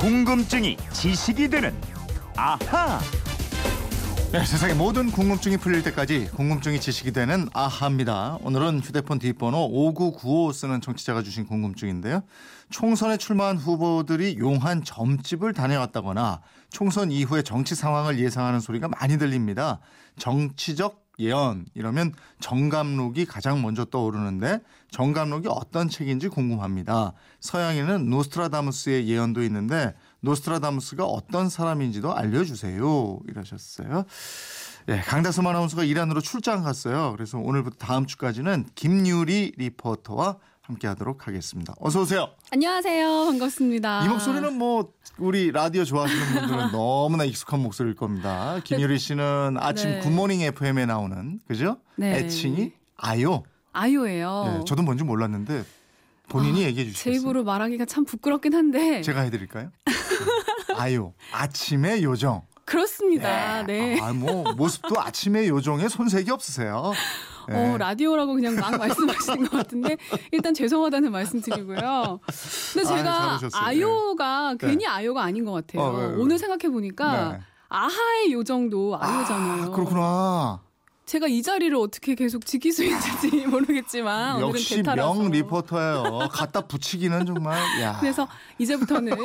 궁금증이 지식이 되는 아하. 네, 세상의 모든 궁금증이 풀릴 때까지 궁금증이 지식이 되는 아하입니다. 오늘은 휴대폰 뒷번호 5995 쓰는 청취자가 주신 궁금증인데요. 총선에 출마한 후보들이 용한 점집을 다녀왔다거나 총선 이후의 정치 상황을 예상하는 소리가 많이 들립니다. 정치적 예언 이러면 정감록이 가장 먼저 떠오르는데 정감록이 어떤 책인지 궁금합니다. 서양에는 노스트라다무스의 예언도 있는데 노스트라다무스가 어떤 사람인지도 알려주세요. 이러셨어요. 예, 강다솜 아나운서가 이란으로 출장 갔어요. 그래서 오늘부터 다음 주까지는 김유리 리포터와 함께하도록 하겠습니다. 어서 오세요. 안녕하세요. 반갑습니다. 이 목소리는 뭐 우리 라디오 좋아하시는 분들은 너무나 익숙한 목소리일 겁니다. 김유리 씨는 아침 네. 굿모닝 FM에 나오는 그죠? 네. 애칭이 아요. 아요예요. 네, 저도 뭔지 몰랐는데 본인이 얘기해 제 주시겠어요? 입으로 말하기가 참 부끄럽긴 한데 제가 해드릴까요? 네. 아요. 아침의 요정. 그렇습니다. 네. 아, 뭐 모습도 아침의 요정에 손색이 없으세요. 네. 어, 라디오라고 그냥 막 말씀하시는 것 같은데 일단 죄송하다는 말씀 드리고요. 근데 아유, 제가 잘하셨어요. 아요가 네. 괜히 아요가 아닌 것 같아요. 어, 왜, 왜? 오늘 생각해 보니까 네. 아하의 요정도 아요잖아요. 아, 그렇구나. 제가 이 자리를 어떻게 계속 지킬 수 있을지 모르겠지만 역시. 명 리포터예요. 갖다 붙이기는 정말. 야. 그래서 이제부터는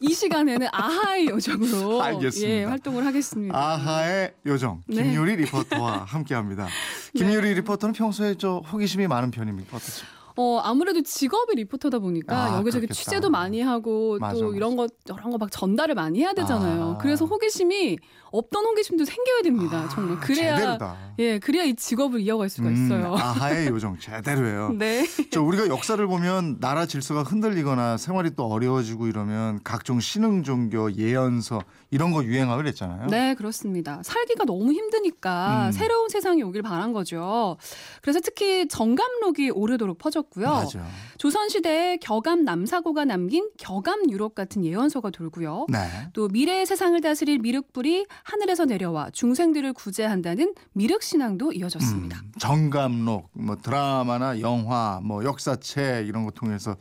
이 시간에는 아하의 요정으로 알겠습니다. 예, 활동을 하겠습니다. 아하의 요정 네. 김유리 리포터와 함께합니다. 김유리 리포터는 평소에 저 호기심이 많은 편입니까 어떠세요? 어, 아무래도 직업이 리포터다 보니까 아, 여기저기 그렇겠다. 취재도 많이 하고 맞아, 또 맞아. 이런 거 저런 거 막 전달을 많이 해야 되잖아요. 아. 그래서 호기심이 없던 호기심도 생겨야 됩니다. 정말 아, 그래야 제대로다. 예, 그래야 이 직업을 이어갈 수가 음, 있어요. 아하의 요정 제대로예요. 네. 저 우리가 역사를 보면 나라 질서가 흔들리거나 생활이 또 어려워지고 이러면 각종 신흥 종교 예언서 이런 거 유행하고 그랬잖아요. 네, 그렇습니다. 살기가 너무 힘드니까 음. 새로운 세상이 오길 바란 거죠. 그래서 특히 정감록이 오래도록 퍼 졌고요. 맞아. 조선시대에 격암 남사고가 남긴 격암 유럽 같은 예언서가 돌고요. 네. 또 미래의 세상을 다스릴 미륵불이 하늘에서 내려와 중생들을 구제한다는 미륵 신앙도 이어졌습니다. 음, 정감록, 뭐 드라마나 영화, 뭐 역사책 이런 거 통해서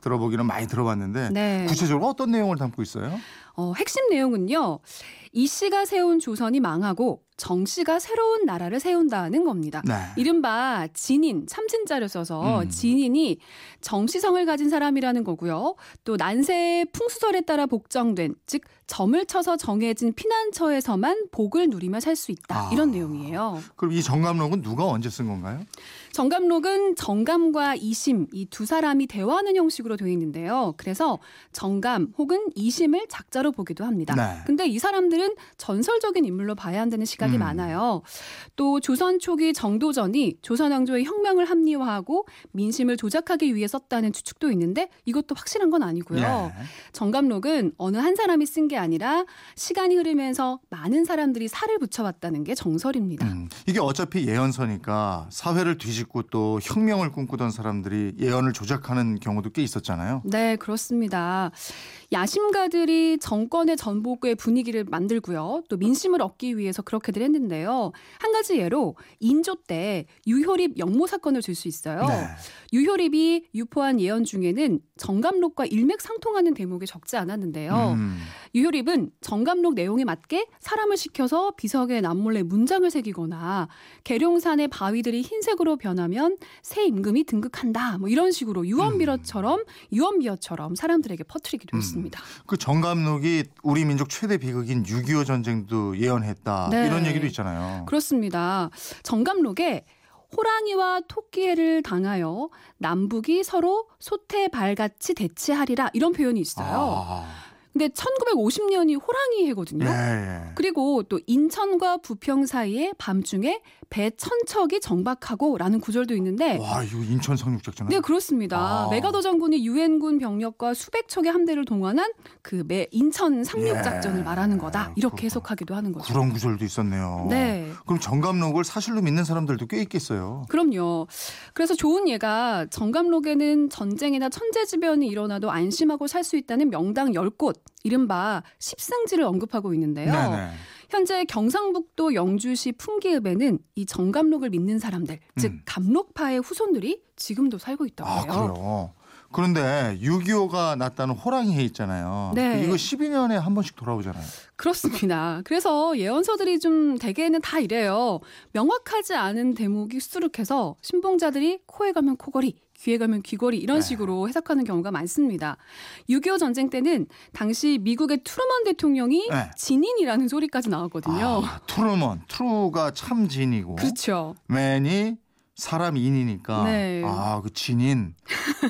들어보기는 많이 들어봤는데 네. 구체적으로 어떤 내용을 담고 있어요? 어, 핵심 내용은요. 이 씨가 세운 조선이 망하고 정 씨가 새로운 나라를 세운다는 겁니다. 네. 이른바 진인 참진자를 써서 음. 진인이 정시성을 가진 사람이라는 거고요. 또 난세의 풍수설에 따라 복정된 즉 점을 쳐서 정해진 피난처에서만 복을 누리며 살 수 있다 아. 이런 내용이에요. 그럼 이 정감록은 누가 언제 쓴 건가요? 정감록은 정감과 이심 이 두 사람이 대화하는 형식으로 되어 있는데요. 그래서 정감 혹은 이심을 작자로 보기도 합니다. 네. 근데 이 사람들은 전설적인 인물로 봐야 한다는 시각이 음. 많아요. 또 조선 초기 정도전이 조선 왕조의 혁명을 합리화하고 민심을 조작하기 위해 썼다는 추측도 있는데 이것도 확실한 건 아니고요. 예. 정감록은 어느 한 사람이 쓴 게 아니라 시간이 흐르면서 많은 사람들이 살을 붙여왔다는 게 정설입니다. 음, 이게 어차피 예언서니까 사회를 뒤집 고 또 혁명을 꿈꾸던 사람들이 예언을 조작하는 경우도 꽤 있었잖아요. 네, 그렇습니다. 야심가들이 정권의 전복의 분위기를 만들고요. 또 민심을 얻기 위해서 그렇게들 했는데요. 한 가지 예로 인조 때 유효립 영모 사건을 들 수 있어요. 네. 유효립이 유포한 예언 중에는 정감록과 일맥상통하는 대목이 적지 않았는데요. 음, 유효립은 정감록 내용에 맞게 사람을 시켜서 비석에 남몰래 문장을 새기거나 계룡산의 바위들이 흰색으로 변하면 새 임금이 등극한다. 뭐 이런 식으로 유언비어처럼 유언비어처럼 사람들에게 퍼뜨리기도 음. 했습니다. 그 정감록이 우리 민족 최대 비극인 6.25 전쟁도 예언했다 네. 이런 얘기도 있잖아요. 그렇습니다. 정감록에 호랑이와 토끼를 당하여 남북이 서로 소태 발같이 대치하리라 이런 표현이 있어요. 아, 근데 1950년이 호랑이 해거든요. 예, 예. 그리고 또 인천과 부평 사이에 밤중에 배 천척이 정박하고라는 구절도 있는데 와, 이거 인천 상륙작전. 네 그렇습니다. 아. 메가더 장군이 유엔군 병력과 수백 척의 함대를 동원한 그 매 인천 상륙 예. 작전을 말하는 거다 이렇게 그렇구나. 해석하기도 하는 거죠. 그런 구절도 있었네요. 네. 그럼 정감록을 사실로 믿는 사람들도 꽤 있겠어요. 그럼요. 그래서 좋은 예가 정감록에는 전쟁이나 천재지변이 일어나도 안심하고 살 수 있다는 명당 10 곳, 이른바 십상지를 언급하고 있는데요. 네네. 현재 경상북도 영주시 풍기읍에는 이 정감록을 믿는 사람들, 즉 음. 감록파의 후손들이 지금도 살고 있다고 아, 해요. 그래요. 그런데 6.25가 났다는 호랑이 해 있잖아요. 네. 이거 12년에 한 번씩 돌아오잖아요. 그렇습니다. 그래서 예언서들이 좀 대개는 다 이래요. 명확하지 않은 대목이 수두룩해서 신봉자들이 코에 가면 코걸이, 귀에 가면 귀걸이 이런 네. 식으로 해석하는 경우가 많습니다. 6.25 전쟁 때는 당시 미국의 트루먼 대통령이 네. 진인이라는 소리까지 나왔거든요. 아, 트루먼, true가 참 진이고 그렇죠. man이 사람 인이니까 네. 아그 진인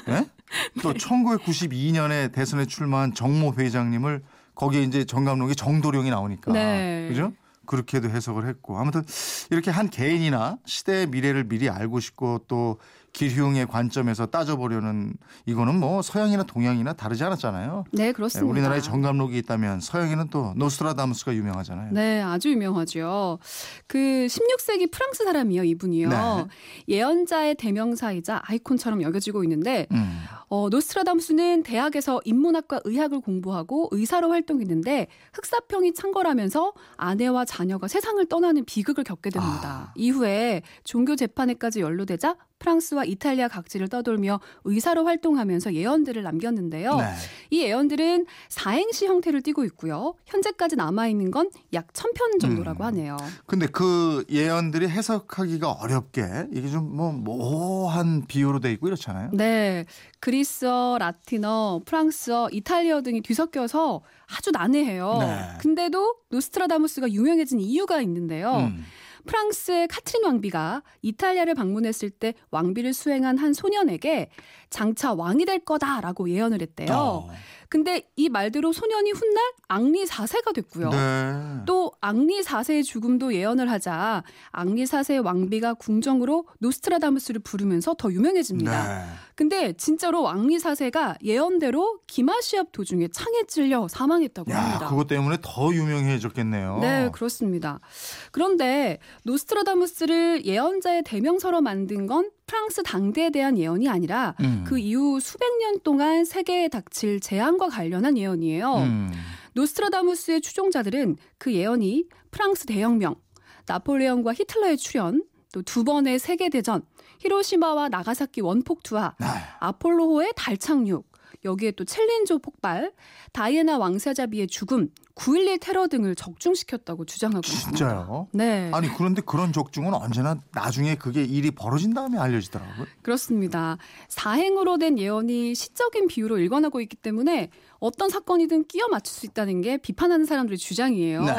예? 또 1992년에 대선에 출마한 정모 회장님을 거기에 이제 정감록이 정도령이 나오니까 네. 그죠? 그렇게도 해석을 했고 아무튼 이렇게 한 개인이나 시대의 미래를 미리 알고 싶고 또 기흉의 관점에서 따져보려는 이거는 뭐 서양이나 동양이나 다르지 않았잖아요. 네, 예, 그렇습니다. 우리나라에 정감록이 있다면 서양에는 또 노스트라다무스가 유명하잖아요. 네, 아주 유명하죠. 그 16세기 프랑스 사람이요, 이분이요. 네. 예언자의 대명사이자 아이콘처럼 여겨지고 있는데 음. 어, 노스트라다무스는 대학에서 인문학과 의학을 공부하고 의사로 활동했는데 흑사병이 창궐하면서 아내와 자녀가 세상을 떠나는 비극을 겪게 됩니다. 아. 이후에 종교 재판에까지 연루되자 프랑스와 이탈리아 각지를 떠돌며 의사로 활동하면서 예언들을 남겼는데요. 네. 이 예언들은 사행시 형태를 띠고 있고요. 현재까지 남아 있는 건약천편 정도라고 음. 하네요. 근데 그 예언들이 해석하기가 어렵게 이게 좀 뭐 모호한 비유로 돼 있고 이렇잖아요. 네. 그리스어, 라틴어, 프랑스어, 이탈리어 등이 뒤섞여서 아주 난해해요. 네. 근데도 노스트라다무스가 유명해진 이유가 있는데요. 음. 프랑스의 카트린 왕비가 이탈리아를 방문했을 때 왕비를 수행한 한 소년에게 장차 왕이 될 거다라고 예언을 했대요. 어. 근데 이 말대로 소년이 훗날 앙리 4세가 됐고요. 네. 또 앙리 4세의 죽음도 예언을 하자 앙리 4세의 왕비가 궁정으로 노스트라다무스를 부르면서 더 유명해집니다. 네. 근데 진짜로 앙리 4세가 예언대로 기마 시합 도중에 창에 찔려 사망했다고 야, 합니다. 그것 때문에 더 유명해졌겠네요. 네, 그렇습니다. 그런데 노스트라다무스를 예언자의 대명사로 만든 건 프랑스 당대에 대한 예언이 아니라 음. 그 이후 수백 년 동안 세계에 닥칠 재앙과 관련한 예언이에요. 음. 노스트라다무스의 추종자들은 그 예언이 프랑스 대혁명, 나폴레옹과 히틀러의 출현, 또 두 번의 세계 대전, 히로시마와 나가사키 원폭 투하, 네. 아폴로호의 달 착륙, 여기에 또 챌린저 폭발, 다이애나 왕세자비의 죽음, 9.11 테러 등을 적중시켰다고 주장하고 있습니다. 진짜요? 네, 아니 그런데 그런 적중은 언제나 나중에 그게 일이 벌어진 다음에 알려지더라고요. 그렇습니다. 사행으로 된 예언이 시적인 비유로 일관하고 있기 때문에 어떤 사건이든 끼워 맞출 수 있다는 게 비판하는 사람들의 주장이에요. 네.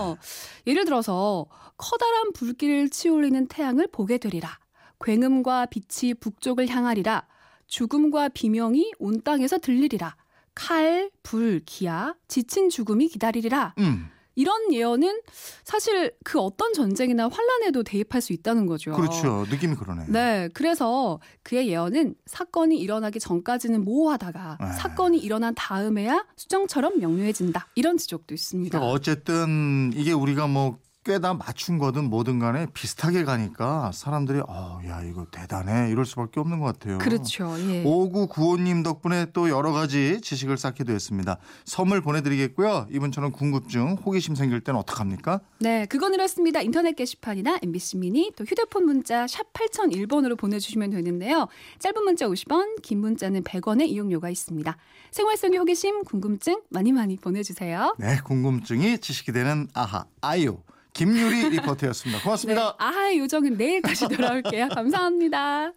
예를 들어서 커다란 불길을 치올리는 태양을 보게 되리라. 굉음과 빛이 북쪽을 향하리라. 죽음과 비명이 온 땅에서 들리리라. 칼, 불, 기아, 지친 죽음이 기다리리라. 음. 이런 예언은 사실 그 어떤 전쟁이나 환란에도 대입할 수 있다는 거죠. 그렇죠. 느낌이 그러네. 네, 그래서 그의 예언은 사건이 일어나기 전까지는 모호하다가 네. 사건이 일어난 다음에야 수정처럼 명료해진다. 이런 지적도 있습니다. 그러니까 어쨌든 이게 우리가 뭐 꽤다 맞춘 거든 뭐든 간에 비슷하게 가니까 사람들이 어, 야 이거 대단해 이럴 수밖에 없는 것 같아요. 그렇죠. 예. 5995님 덕분에 또 여러 가지 지식을 쌓게 되었습니다. 선물 보내드리겠고요. 이분처럼 궁금증, 호기심 생길 때는 어떡합니까? 네, 그건 이렇습니다. 인터넷 게시판이나 MBC 미니 또 휴대폰 문자 샵 8001번으로 보내주시면 되는데요. 짧은 문자 50원, 긴 문자는 100원의 이용료가 있습니다. 생활 속의 호기심, 궁금증 많이 많이 보내주세요. 네, 궁금증이 지식이 되는 아하, 아이유. 김유리 리포터였습니다. 네, 고맙습니다. 아하의 요정은 내일 다시 돌아올게요. 감사합니다.